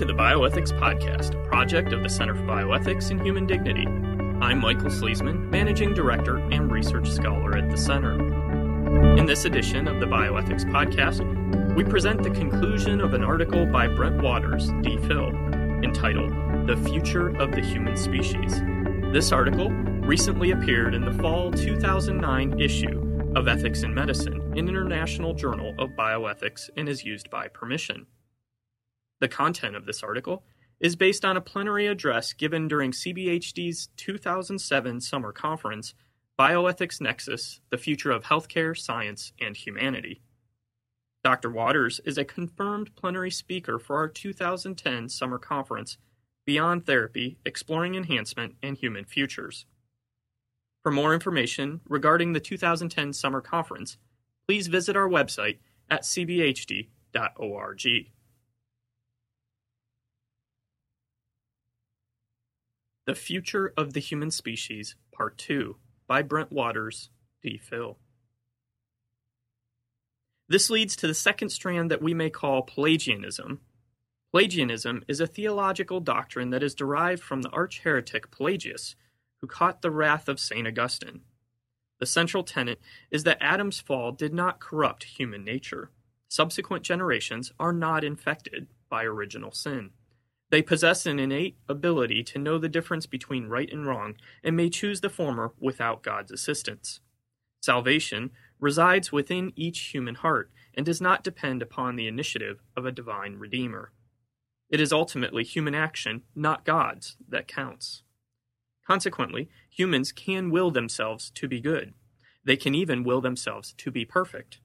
to the Bioethics Podcast, a project of the Center for Bioethics and Human Dignity. I'm Michael Sleasman, Managing Director and Research Scholar at the Center. In this edition of the Bioethics Podcast, we present the conclusion of an article by Brent Waters, DPhil, entitled The Future of the Human Species. This article recently appeared in the fall 2009 issue of Ethics in Medicine, an international journal of bioethics, and is used by permission. The content of this article is based on a plenary address given during CBHD's 2007 summer conference, Bioethics Nexus The Future of Healthcare, Science, and Humanity. Dr. Waters is a confirmed plenary speaker for our 2010 summer conference, Beyond Therapy Exploring Enhancement and Human Futures. For more information regarding the 2010 summer conference, please visit our website at cbhd.org. The Future of the Human Species, Part 2, by Brent Waters, DPhil. This leads to the second strand that we may call Pelagianism. Pelagianism is a theological doctrine that is derived from the arch heretic Pelagius, who caught the wrath of St. Augustine. The central tenet is that Adam's fall did not corrupt human nature. Subsequent generations are not infected by original sin. They possess an innate ability to know the difference between right and wrong and may choose the former without God's assistance. Salvation resides within each human heart and does not depend upon the initiative of a divine Redeemer. It is ultimately human action, not God's, that counts. Consequently, humans can will themselves to be good. They can even will themselves to be perfect.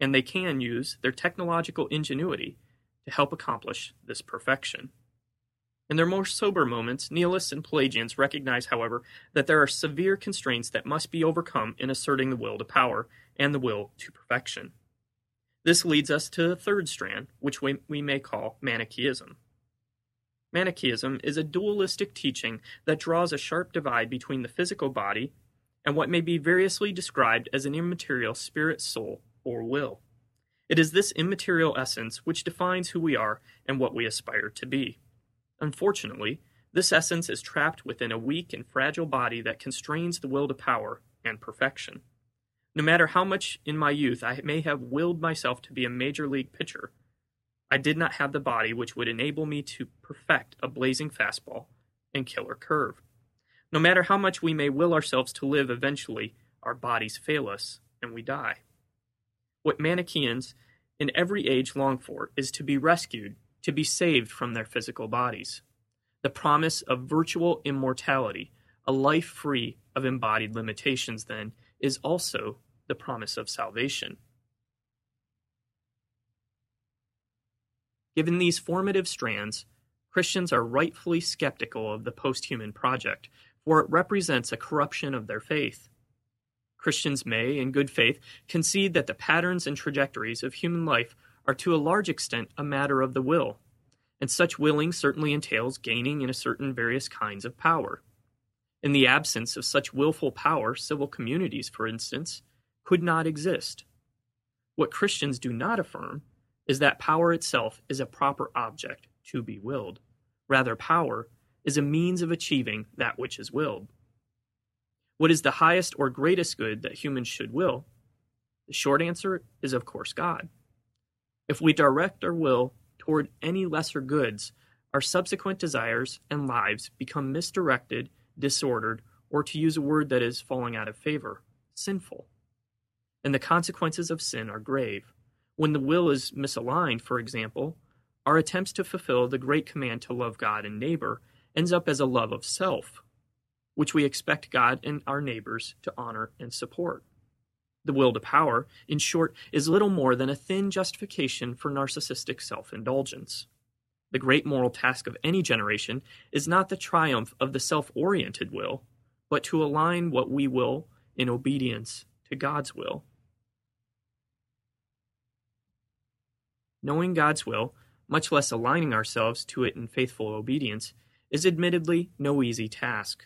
And they can use their technological ingenuity to help accomplish this perfection. In their more sober moments, nihilists and Pelagians recognize, however, that there are severe constraints that must be overcome in asserting the will to power and the will to perfection. This leads us to the third strand, which we, we may call Manichaeism. Manichaeism is a dualistic teaching that draws a sharp divide between the physical body and what may be variously described as an immaterial spirit, soul, or will. It is this immaterial essence which defines who we are and what we aspire to be. Unfortunately, this essence is trapped within a weak and fragile body that constrains the will to power and perfection. No matter how much in my youth I may have willed myself to be a major league pitcher, I did not have the body which would enable me to perfect a blazing fastball and killer curve. No matter how much we may will ourselves to live, eventually our bodies fail us and we die. What Manichaeans in every age long for is to be rescued to be saved from their physical bodies. The promise of virtual immortality, a life free of embodied limitations, then, is also the promise of salvation. Given these formative strands, Christians are rightfully skeptical of the post-human project, for it represents a corruption of their faith. Christians may, in good faith, concede that the patterns and trajectories of human life are to a large extent a matter of the will, and such willing certainly entails gaining in a certain various kinds of power. In the absence of such willful power, civil communities, for instance, could not exist. What Christians do not affirm is that power itself is a proper object to be willed. Rather, power is a means of achieving that which is willed. What is the highest or greatest good that humans should will? The short answer is, of course, God. If we direct our will toward any lesser goods, our subsequent desires and lives become misdirected, disordered, or to use a word that is falling out of favor, sinful. And the consequences of sin are grave. When the will is misaligned, for example, our attempts to fulfill the great command to love God and neighbor ends up as a love of self, which we expect God and our neighbors to honor and support. The will to power, in short, is little more than a thin justification for narcissistic self indulgence. The great moral task of any generation is not the triumph of the self oriented will, but to align what we will in obedience to God's will. Knowing God's will, much less aligning ourselves to it in faithful obedience, is admittedly no easy task.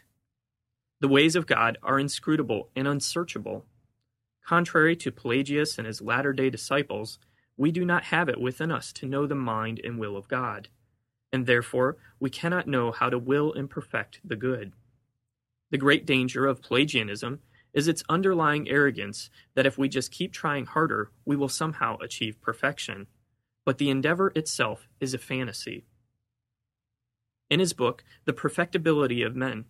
The ways of God are inscrutable and unsearchable, Contrary to Pelagius and his latter day disciples, we do not have it within us to know the mind and will of God. and therefore we cannot know how to will and perfect the good. The great danger of Pelagianism is its underlying arrogance that if we just keep trying harder, we will somehow achieve perfection. But the endeavor itself is a fantasy. In his book, The Perfectibility of Man,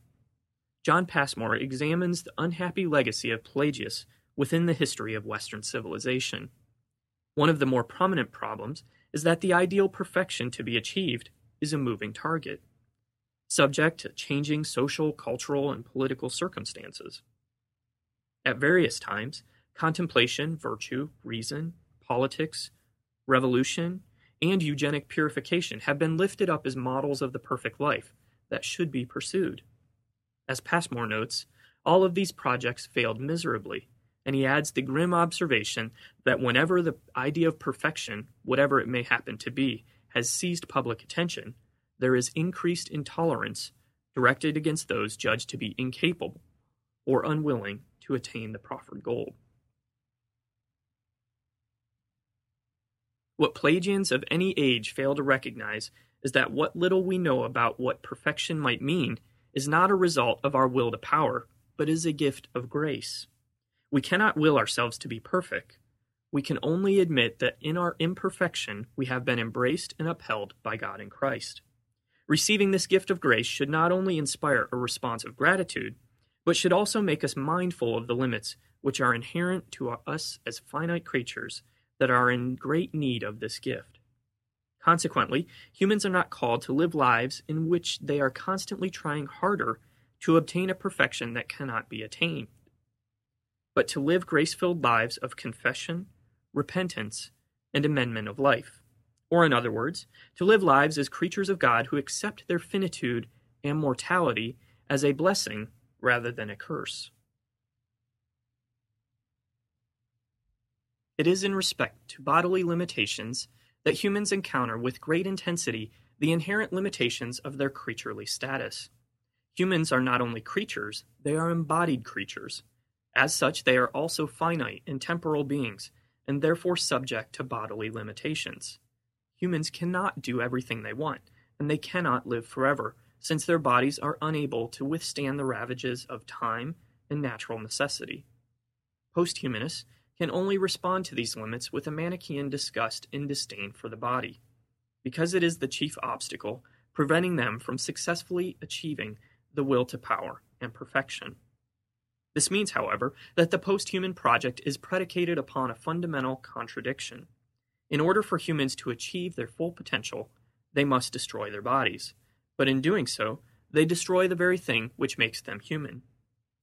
John Passmore examines the unhappy legacy of Pelagius within the history of Western civilization. One of the more prominent problems is that the ideal perfection to be achieved is a moving target, subject to changing social, cultural, and political circumstances. At various times, contemplation, virtue, reason, politics, revolution, and eugenic purification have been lifted up as models of the perfect life that should be pursued. As Passmore notes, all of these projects failed miserably, and he adds the grim observation that whenever the idea of perfection, whatever it may happen to be, has seized public attention, there is increased intolerance directed against those judged to be incapable or unwilling to attain the proffered goal. What Pelagians of any age fail to recognize is that what little we know about what perfection might mean is not a result of our will to power, but is a gift of grace. We cannot will ourselves to be perfect. We can only admit that in our imperfection we have been embraced and upheld by God in Christ. Receiving this gift of grace should not only inspire a response of gratitude, but should also make us mindful of the limits which are inherent to us as finite creatures that are in great need of this gift. Consequently, humans are not called to live lives in which they are constantly trying harder to obtain a perfection that cannot be attained, but to live grace filled lives of confession, repentance, and amendment of life. Or, in other words, to live lives as creatures of God who accept their finitude and mortality as a blessing rather than a curse. It is in respect to bodily limitations that humans encounter with great intensity the inherent limitations of their creaturely status. Humans are not only creatures, they are embodied creatures. As such, they are also finite and temporal beings, and therefore subject to bodily limitations. Humans cannot do everything they want, and they cannot live forever, since their bodies are unable to withstand the ravages of time and natural necessity. Posthumanists can only respond to these limits with a Manichaean disgust and disdain for the body, because it is the chief obstacle preventing them from successfully achieving the will to power and perfection. This means, however, that the posthuman project is predicated upon a fundamental contradiction. In order for humans to achieve their full potential, they must destroy their bodies but in doing so, they destroy the very thing which makes them human.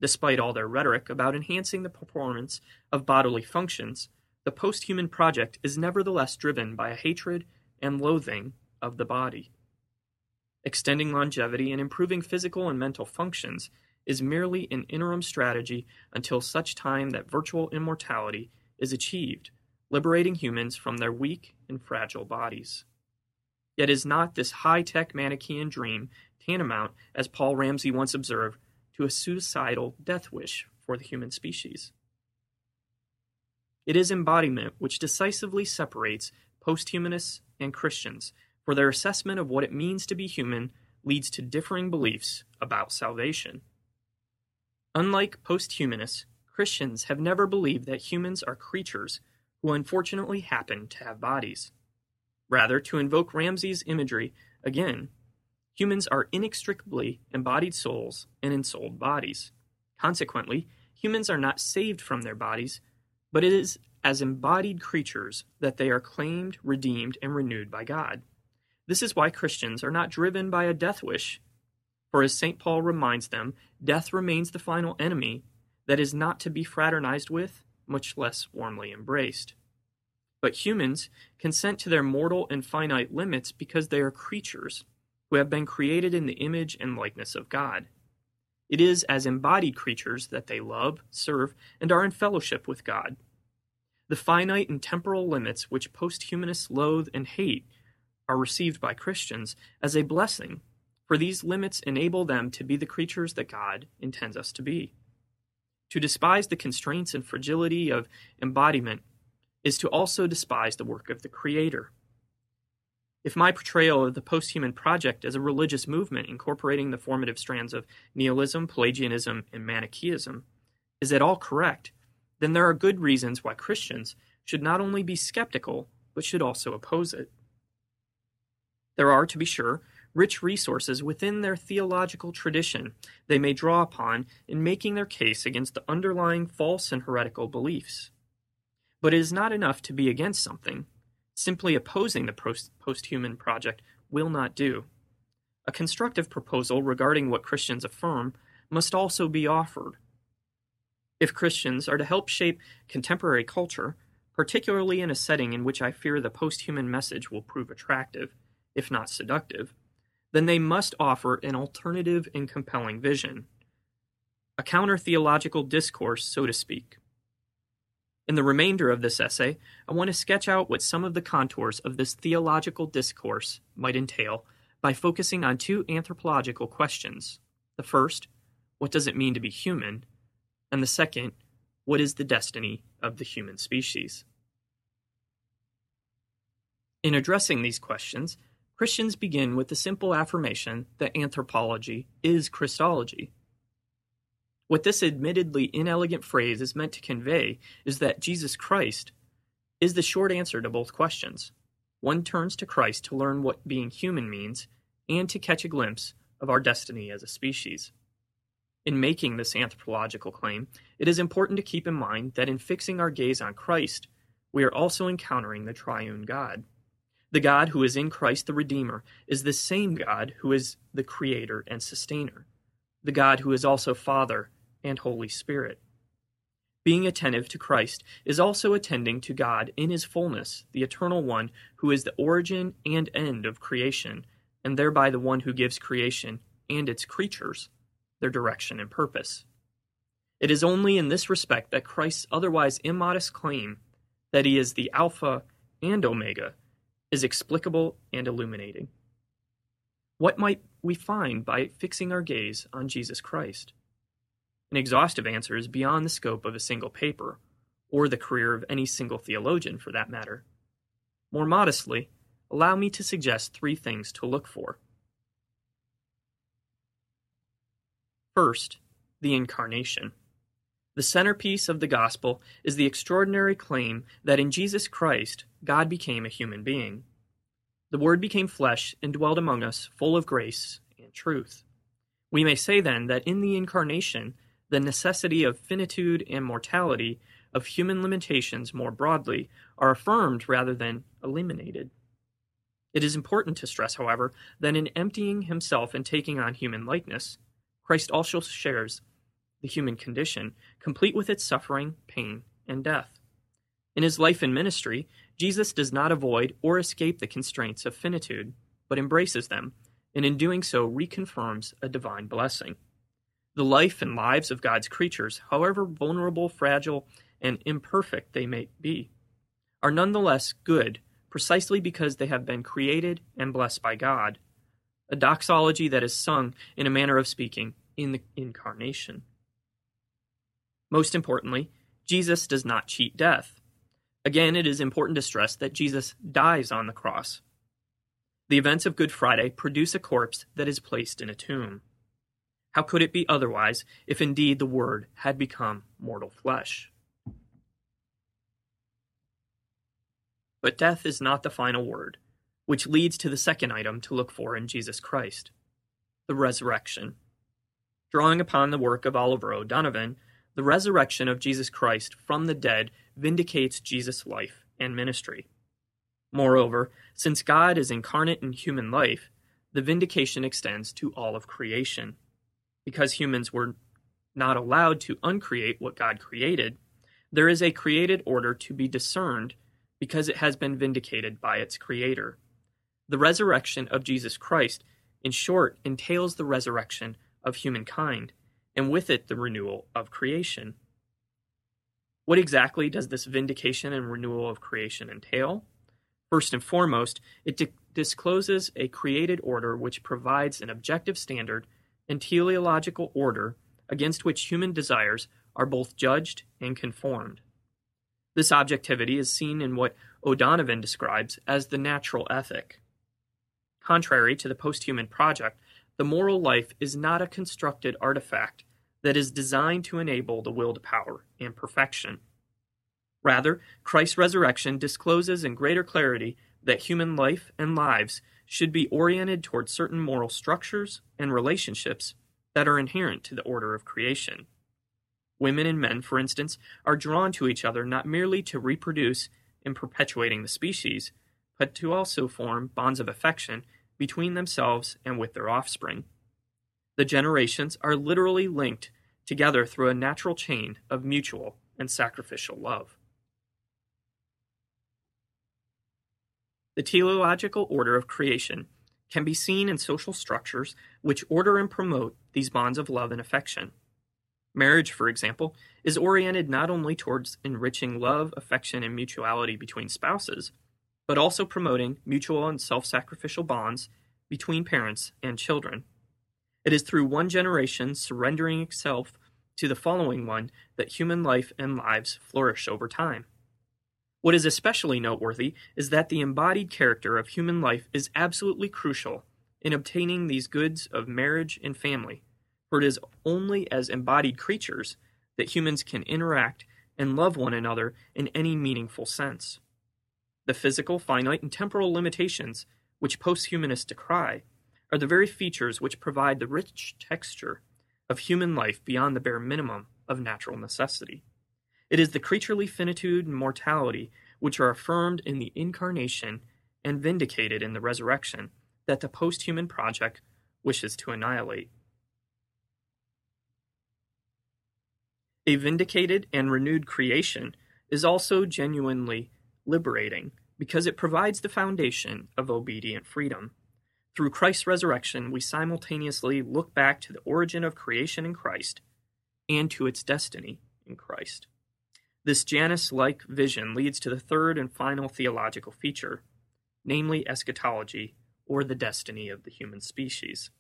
Despite all their rhetoric about enhancing the performance of bodily functions, the post-human project is nevertheless driven by a hatred and loathing of the body. Extending longevity and improving physical and mental functions is merely an interim strategy until such time that virtual immortality is achieved, liberating humans from their weak and fragile bodies. Yet is not this high tech Manichaean dream tantamount, as Paul Ramsey once observed, to a suicidal death wish for the human species? It is embodiment which decisively separates posthumanists and Christians, for their assessment of what it means to be human leads to differing beliefs about salvation. Unlike posthumanists, Christians have never believed that humans are creatures who unfortunately happen to have bodies. Rather, to invoke Ramsey's imagery again, humans are inextricably embodied souls and ensouled bodies. Consequently, humans are not saved from their bodies, but it is as embodied creatures that they are claimed, redeemed, and renewed by God. This is why Christians are not driven by a death wish, for as St. Paul reminds them, death remains the final enemy that is not to be fraternized with, much less warmly embraced. But humans consent to their mortal and finite limits because they are creatures who have been created in the image and likeness of God. It is as embodied creatures that they love, serve, and are in fellowship with God. The finite and temporal limits which posthumanists loathe and hate are received by Christians as a blessing, for these limits enable them to be the creatures that God intends us to be. To despise the constraints and fragility of embodiment is to also despise the work of the Creator. If my portrayal of the posthuman project as a religious movement incorporating the formative strands of nihilism, Pelagianism, and Manichaeism is at all correct, then there are good reasons why Christians should not only be skeptical, but should also oppose it. There are, to be sure, rich resources within their theological tradition they may draw upon in making their case against the underlying false and heretical beliefs. But it is not enough to be against something. Simply opposing the post- posthuman project will not do. A constructive proposal regarding what Christians affirm must also be offered. If Christians are to help shape contemporary culture, particularly in a setting in which I fear the posthuman message will prove attractive, if not seductive, then they must offer an alternative and compelling vision. A counter theological discourse, so to speak. In the remainder of this essay, I want to sketch out what some of the contours of this theological discourse might entail by focusing on two anthropological questions. The first, what does it mean to be human? And the second, what is the destiny of the human species? In addressing these questions, Christians begin with the simple affirmation that anthropology is Christology. What this admittedly inelegant phrase is meant to convey is that Jesus Christ is the short answer to both questions. One turns to Christ to learn what being human means and to catch a glimpse of our destiny as a species. In making this anthropological claim, it is important to keep in mind that in fixing our gaze on Christ, we are also encountering the triune God. The God who is in Christ the Redeemer is the same God who is the Creator and Sustainer, the God who is also Father and Holy Spirit. Being attentive to Christ is also attending to God in His fullness, the Eternal One who is the origin and end of creation, and thereby the one who gives creation and its creatures their direction and purpose. It is only in this respect that Christ's otherwise immodest claim that He is the Alpha and Omega is explicable and illuminating. What might we find by fixing our gaze on Jesus Christ? An exhaustive answer is beyond the scope of a single paper, or the career of any single theologian for that matter. More modestly, allow me to suggest three things to look for. First, the Incarnation. The centerpiece of the gospel is the extraordinary claim that in Jesus Christ, God became a human being. The Word became flesh and dwelt among us, full of grace and truth. We may say then that in the Incarnation, the necessity of finitude and mortality, of human limitations more broadly, are affirmed rather than eliminated. It is important to stress, however, that in emptying himself and taking on human likeness, Christ also shares the human condition, complete with its suffering, pain, and death. In his life and ministry, Jesus does not avoid or escape the constraints of finitude, but embraces them, and in doing so reconfirms a divine blessing. The life and lives of God's creatures, however vulnerable, fragile, and imperfect they may be, are nonetheless good precisely because they have been created and blessed by God, a doxology that is sung, in a manner of speaking, in the incarnation. Most importantly, Jesus does not cheat death. Again, it is important to stress that Jesus dies on the cross. The events of Good Friday produce a corpse that is placed in a tomb. How could it be otherwise if indeed the Word had become mortal flesh? But death is not the final word, which leads to the second item to look for in Jesus Christ the resurrection. Drawing upon the work of Oliver O'Donovan, the resurrection of Jesus Christ from the dead vindicates Jesus' life and ministry. Moreover, since God is incarnate in human life, the vindication extends to all of creation. Because humans were not allowed to uncreate what God created, there is a created order to be discerned because it has been vindicated by its creator. The resurrection of Jesus Christ, in short, entails the resurrection of humankind and with it the renewal of creation. What exactly does this vindication and renewal of creation entail? First and foremost, it di- discloses a created order which provides an objective standard and teleological order against which human desires are both judged and conformed. This objectivity is seen in what O'Donovan describes as the natural ethic. Contrary to the posthuman project, the moral life is not a constructed artifact that is designed to enable the will to power and perfection. Rather, Christ's resurrection discloses in greater clarity that human life and lives should be oriented toward certain moral structures and relationships that are inherent to the order of creation. Women and men, for instance, are drawn to each other not merely to reproduce in perpetuating the species, but to also form bonds of affection between themselves and with their offspring. The generations are literally linked together through a natural chain of mutual and sacrificial love. The teleological order of creation can be seen in social structures which order and promote these bonds of love and affection. Marriage, for example, is oriented not only towards enriching love, affection, and mutuality between spouses, but also promoting mutual and self sacrificial bonds between parents and children. It is through one generation surrendering itself to the following one that human life and lives flourish over time. What is especially noteworthy is that the embodied character of human life is absolutely crucial in obtaining these goods of marriage and family, for it is only as embodied creatures that humans can interact and love one another in any meaningful sense. The physical, finite, and temporal limitations which posthumanists decry are the very features which provide the rich texture of human life beyond the bare minimum of natural necessity. It is the creaturely finitude and mortality which are affirmed in the incarnation and vindicated in the resurrection that the posthuman project wishes to annihilate. A vindicated and renewed creation is also genuinely liberating because it provides the foundation of obedient freedom. Through Christ's resurrection, we simultaneously look back to the origin of creation in Christ and to its destiny in Christ. This Janus like vision leads to the third and final theological feature, namely eschatology, or the destiny of the human species.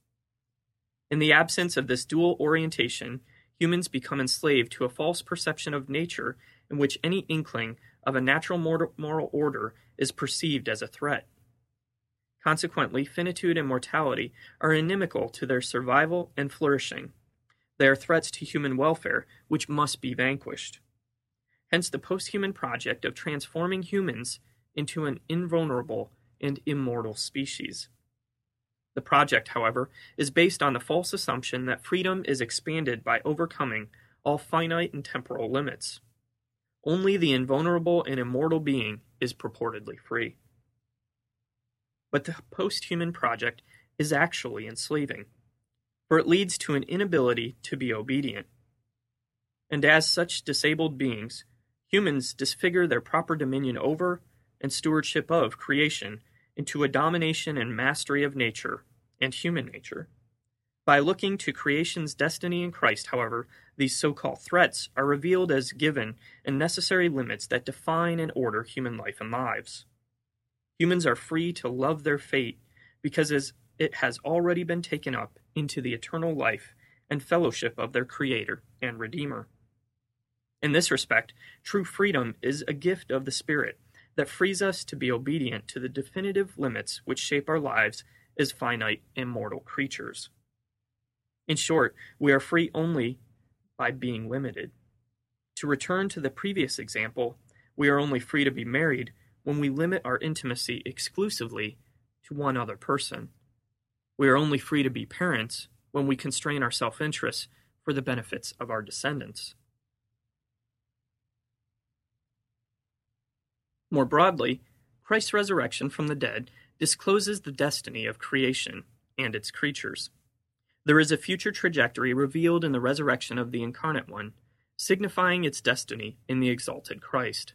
In the absence of this dual orientation, humans become enslaved to a false perception of nature in which any inkling of a natural moral order is perceived as a threat. Consequently, finitude and mortality are inimical to their survival and flourishing. They are threats to human welfare, which must be vanquished hence the posthuman project of transforming humans into an invulnerable and immortal species. The project, however, is based on the false assumption that freedom is expanded by overcoming all finite and temporal limits. Only the invulnerable and immortal being is purportedly free. But the posthuman project is actually enslaving, for it leads to an inability to be obedient. And as such disabled beings, Humans disfigure their proper dominion over and stewardship of creation into a domination and mastery of nature and human nature. By looking to creation's destiny in Christ, however, these so called threats are revealed as given and necessary limits that define and order human life and lives. Humans are free to love their fate because it has already been taken up into the eternal life and fellowship of their Creator and Redeemer. In this respect, true freedom is a gift of the Spirit that frees us to be obedient to the definitive limits which shape our lives as finite and mortal creatures. In short, we are free only by being limited. To return to the previous example, we are only free to be married when we limit our intimacy exclusively to one other person. We are only free to be parents when we constrain our self interest for the benefits of our descendants. More broadly, Christ's resurrection from the dead discloses the destiny of creation and its creatures. There is a future trajectory revealed in the resurrection of the incarnate one, signifying its destiny in the exalted Christ.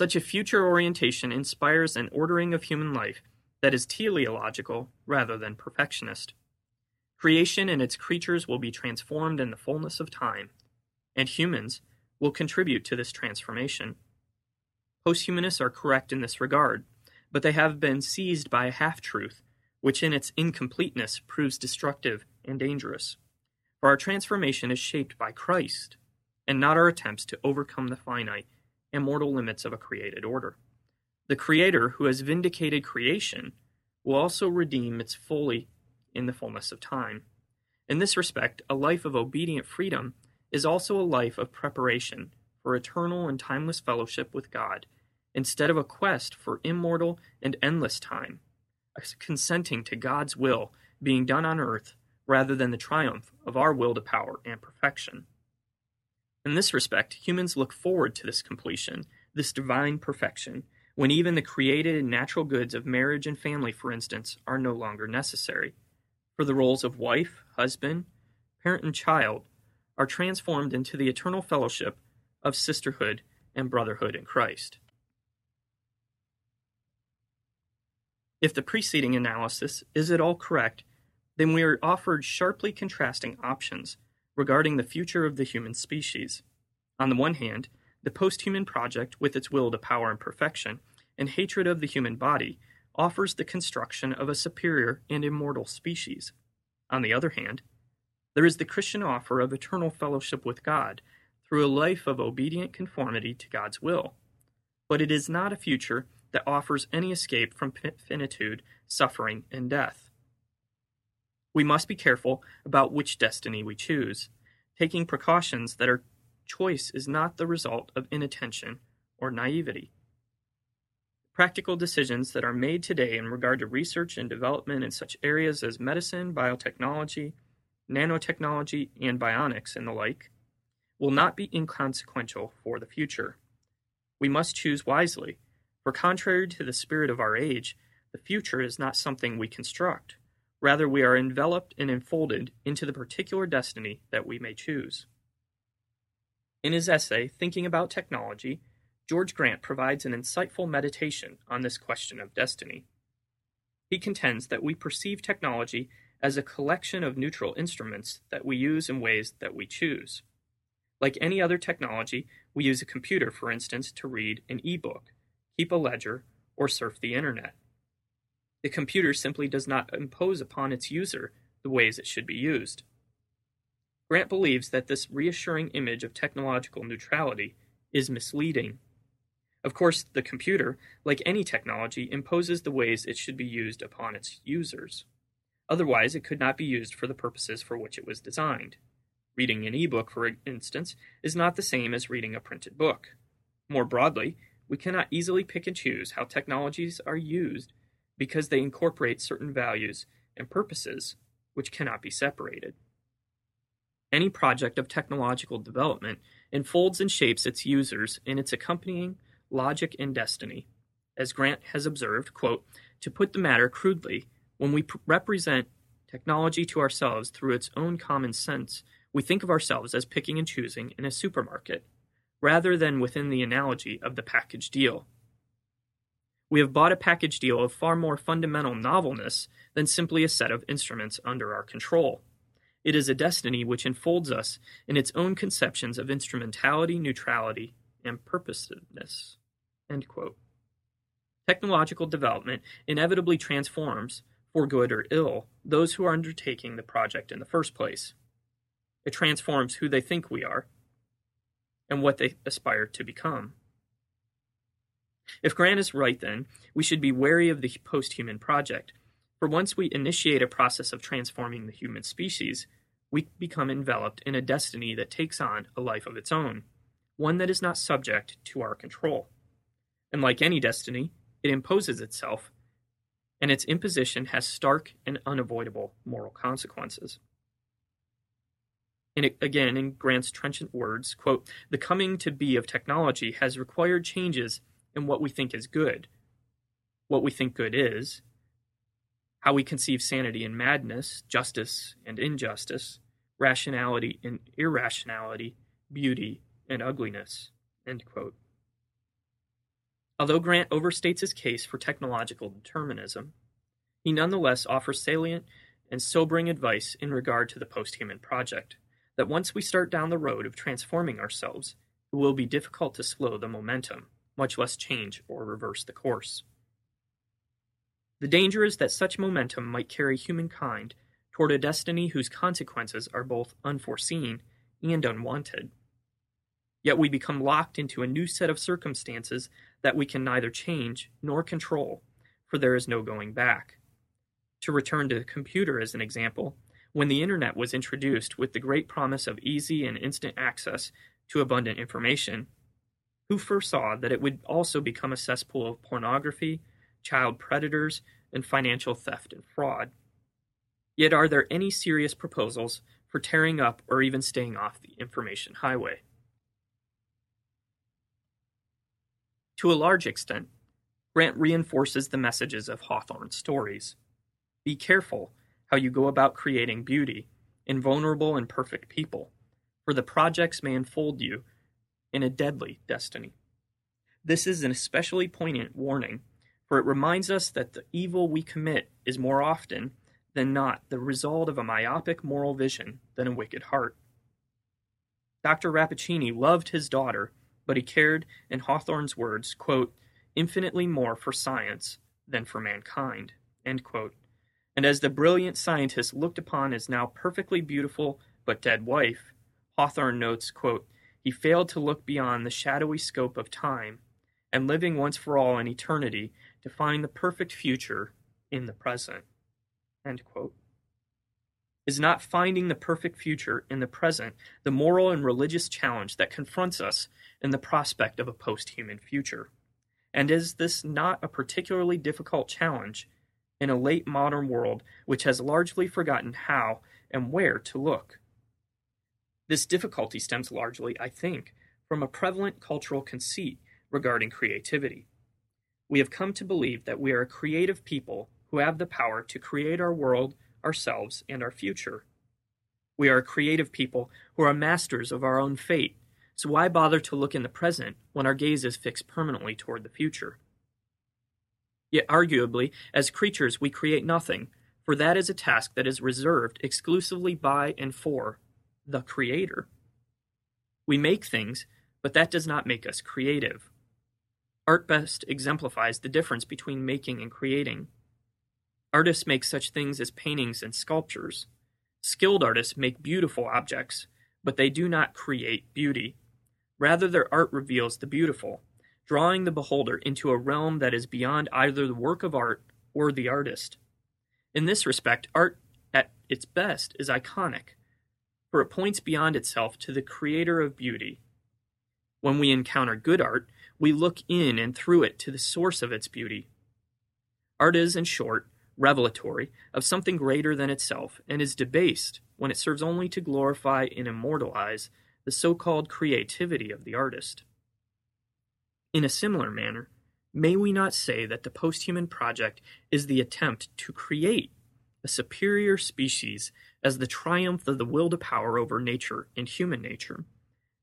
Such a future orientation inspires an ordering of human life that is teleological rather than perfectionist. Creation and its creatures will be transformed in the fullness of time, and humans will contribute to this transformation. Posthumanists are correct in this regard, but they have been seized by a half truth, which in its incompleteness proves destructive and dangerous. For our transformation is shaped by Christ, and not our attempts to overcome the finite and mortal limits of a created order. The Creator, who has vindicated creation, will also redeem its fully in the fullness of time. In this respect, a life of obedient freedom is also a life of preparation for eternal and timeless fellowship with God, instead of a quest for immortal and endless time, consenting to God's will being done on earth rather than the triumph of our will to power and perfection. In this respect, humans look forward to this completion, this divine perfection, when even the created and natural goods of marriage and family, for instance, are no longer necessary. For the roles of wife, husband, parent, and child are transformed into the eternal fellowship of sisterhood and brotherhood in Christ. If the preceding analysis is at all correct, then we are offered sharply contrasting options regarding the future of the human species. On the one hand, the post-human project, with its will to power and perfection, and hatred of the human body, offers the construction of a superior and immortal species. On the other hand, there is the Christian offer of eternal fellowship with God through a life of obedient conformity to God's will. But it is not a future that offers any escape from finitude, suffering, and death. We must be careful about which destiny we choose, taking precautions that our choice is not the result of inattention or naivety. Practical decisions that are made today in regard to research and development in such areas as medicine, biotechnology, nanotechnology, and bionics, and the like, will not be inconsequential for the future. We must choose wisely, for contrary to the spirit of our age, the future is not something we construct. Rather, we are enveloped and enfolded into the particular destiny that we may choose. In his essay, Thinking About Technology, George Grant provides an insightful meditation on this question of destiny. He contends that we perceive technology as a collection of neutral instruments that we use in ways that we choose. Like any other technology, we use a computer, for instance, to read an e-book, keep a ledger, or surf the internet. The computer simply does not impose upon its user the ways it should be used. Grant believes that this reassuring image of technological neutrality is misleading. Of course, the computer, like any technology, imposes the ways it should be used upon its users. Otherwise, it could not be used for the purposes for which it was designed. Reading an e-book, for instance, is not the same as reading a printed book. More broadly, we cannot easily pick and choose how technologies are used because they incorporate certain values and purposes which cannot be separated. Any project of technological development enfolds and shapes its users in its accompanying logic and destiny. As Grant has observed, quote, to put the matter crudely, when we pr- represent technology to ourselves through its own common sense, we think of ourselves as picking and choosing in a supermarket, rather than within the analogy of the package deal. We have bought a package deal of far more fundamental novelness than simply a set of instruments under our control. It is a destiny which enfolds us in its own conceptions of instrumentality, neutrality, and purposiveness. Technological development inevitably transforms, for good or ill, those who are undertaking the project in the first place. It transforms who they think we are and what they aspire to become. If Grant is right, then, we should be wary of the post human project, for once we initiate a process of transforming the human species, we become enveloped in a destiny that takes on a life of its own, one that is not subject to our control. And like any destiny, it imposes itself, and its imposition has stark and unavoidable moral consequences. And again, in Grant's trenchant words, quote, the coming to be of technology has required changes in what we think is good, what we think good is, how we conceive sanity and madness, justice and injustice, rationality and irrationality, beauty and ugliness. Although Grant overstates his case for technological determinism, he nonetheless offers salient and sobering advice in regard to the post human project that once we start down the road of transforming ourselves, it will be difficult to slow the momentum, much less change or reverse the course. The danger is that such momentum might carry humankind toward a destiny whose consequences are both unforeseen and unwanted. Yet we become locked into a new set of circumstances that we can neither change nor control, for there is no going back. To return to the computer as an example, when the internet was introduced with the great promise of easy and instant access to abundant information, who foresaw that it would also become a cesspool of pornography, child predators, and financial theft and fraud? Yet, are there any serious proposals for tearing up or even staying off the information highway? To a large extent, Grant reinforces the messages of Hawthorne's stories. Be careful how you go about creating beauty in vulnerable and perfect people, for the projects may enfold you in a deadly destiny. This is an especially poignant warning, for it reminds us that the evil we commit is more often than not the result of a myopic moral vision than a wicked heart. Dr. Rappaccini loved his daughter, but he cared, in Hawthorne's words, quote, infinitely more for science than for mankind. And as the brilliant scientist looked upon his now perfectly beautiful but dead wife, Hawthorne notes, quote, he failed to look beyond the shadowy scope of time, and living once for all in eternity, to find the perfect future in the present. Is not finding the perfect future in the present the moral and religious challenge that confronts us in the prospect of a post human future? And is this not a particularly difficult challenge in a late modern world which has largely forgotten how and where to look? This difficulty stems largely, I think, from a prevalent cultural conceit regarding creativity. We have come to believe that we are a creative people who have the power to create our world, ourselves, and our future. We are a creative people who are masters of our own fate so why bother to look in the present when our gaze is fixed permanently toward the future? Yet, arguably, as creatures, we create nothing, for that is a task that is reserved exclusively by and for the Creator. We make things, but that does not make us creative. Art best exemplifies the difference between making and creating. Artists make such things as paintings and sculptures. Skilled artists make beautiful objects, but they do not create beauty. Rather, their art reveals the beautiful, drawing the beholder into a realm that is beyond either the work of art or the artist. In this respect, art at its best is iconic, for it points beyond itself to the creator of beauty. When we encounter good art, we look in and through it to the source of its beauty. Art is, in short, revelatory of something greater than itself, and is debased when it serves only to glorify and immortalize the so-called creativity of the artist. In a similar manner, may we not say that the posthuman project is the attempt to create a superior species as the triumph of the will to power over nature and human nature,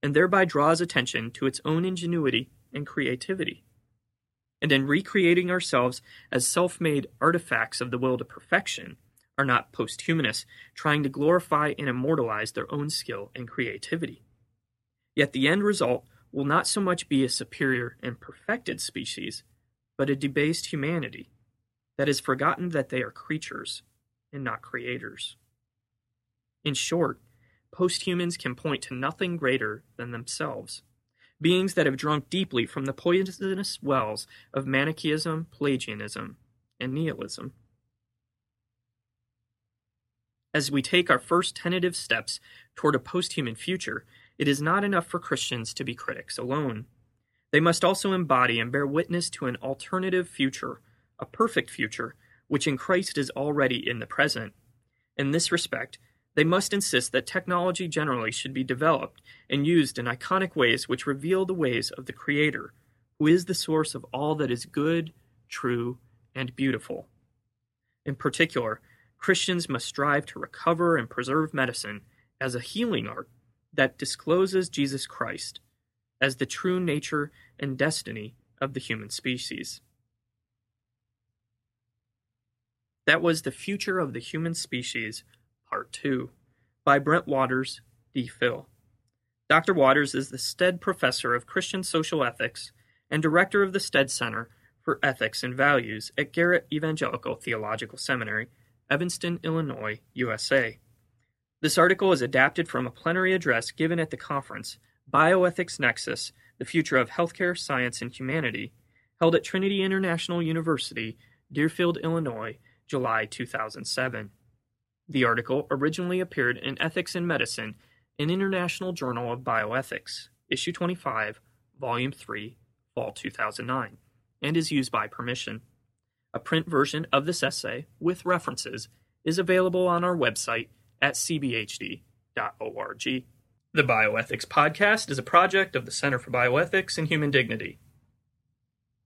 and thereby draws attention to its own ingenuity and creativity? And in recreating ourselves as self made artifacts of the will to perfection, are not posthumanists trying to glorify and immortalize their own skill and creativity? Yet the end result will not so much be a superior and perfected species, but a debased humanity that has forgotten that they are creatures and not creators. In short, posthumans can point to nothing greater than themselves, beings that have drunk deeply from the poisonous wells of Manichaeism, Pelagianism, and nihilism. As we take our first tentative steps toward a posthuman future, it is not enough for Christians to be critics alone. They must also embody and bear witness to an alternative future, a perfect future, which in Christ is already in the present. In this respect, they must insist that technology generally should be developed and used in iconic ways which reveal the ways of the Creator, who is the source of all that is good, true, and beautiful. In particular, Christians must strive to recover and preserve medicine as a healing art that discloses Jesus Christ as the true nature and destiny of the human species. That was The Future of the Human Species, Part 2, by Brent Waters, D.Phil. Dr. Waters is the Stead Professor of Christian Social Ethics and Director of the Stead Center for Ethics and Values at Garrett Evangelical Theological Seminary, Evanston, Illinois, USA. This article is adapted from a plenary address given at the conference Bioethics Nexus The Future of Healthcare, Science, and Humanity, held at Trinity International University, Deerfield, Illinois, July 2007. The article originally appeared in Ethics in Medicine, an international journal of bioethics, issue 25, volume 3, fall 2009, and is used by permission. A print version of this essay, with references, is available on our website at cbhd.org. The Bioethics Podcast is a project of the Center for Bioethics and Human Dignity.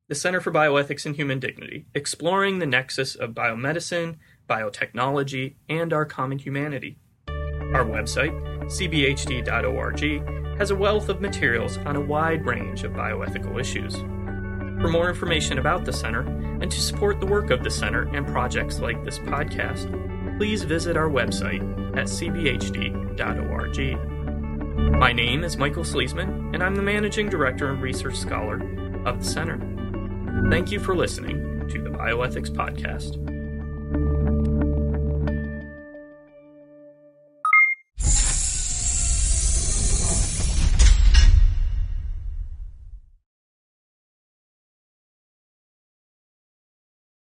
The Center for Bioethics and Human Dignity, exploring the nexus of biomedicine, biotechnology, and our common humanity. Our website, cbhd.org, has a wealth of materials on a wide range of bioethical issues. For more information about the Center and to support the work of the Center and projects like this podcast, please visit our website at cbhd.org. My name is Michael Sleasman, and I'm the Managing Director and Research Scholar of the Center. Thank you for listening to the Bioethics Podcast.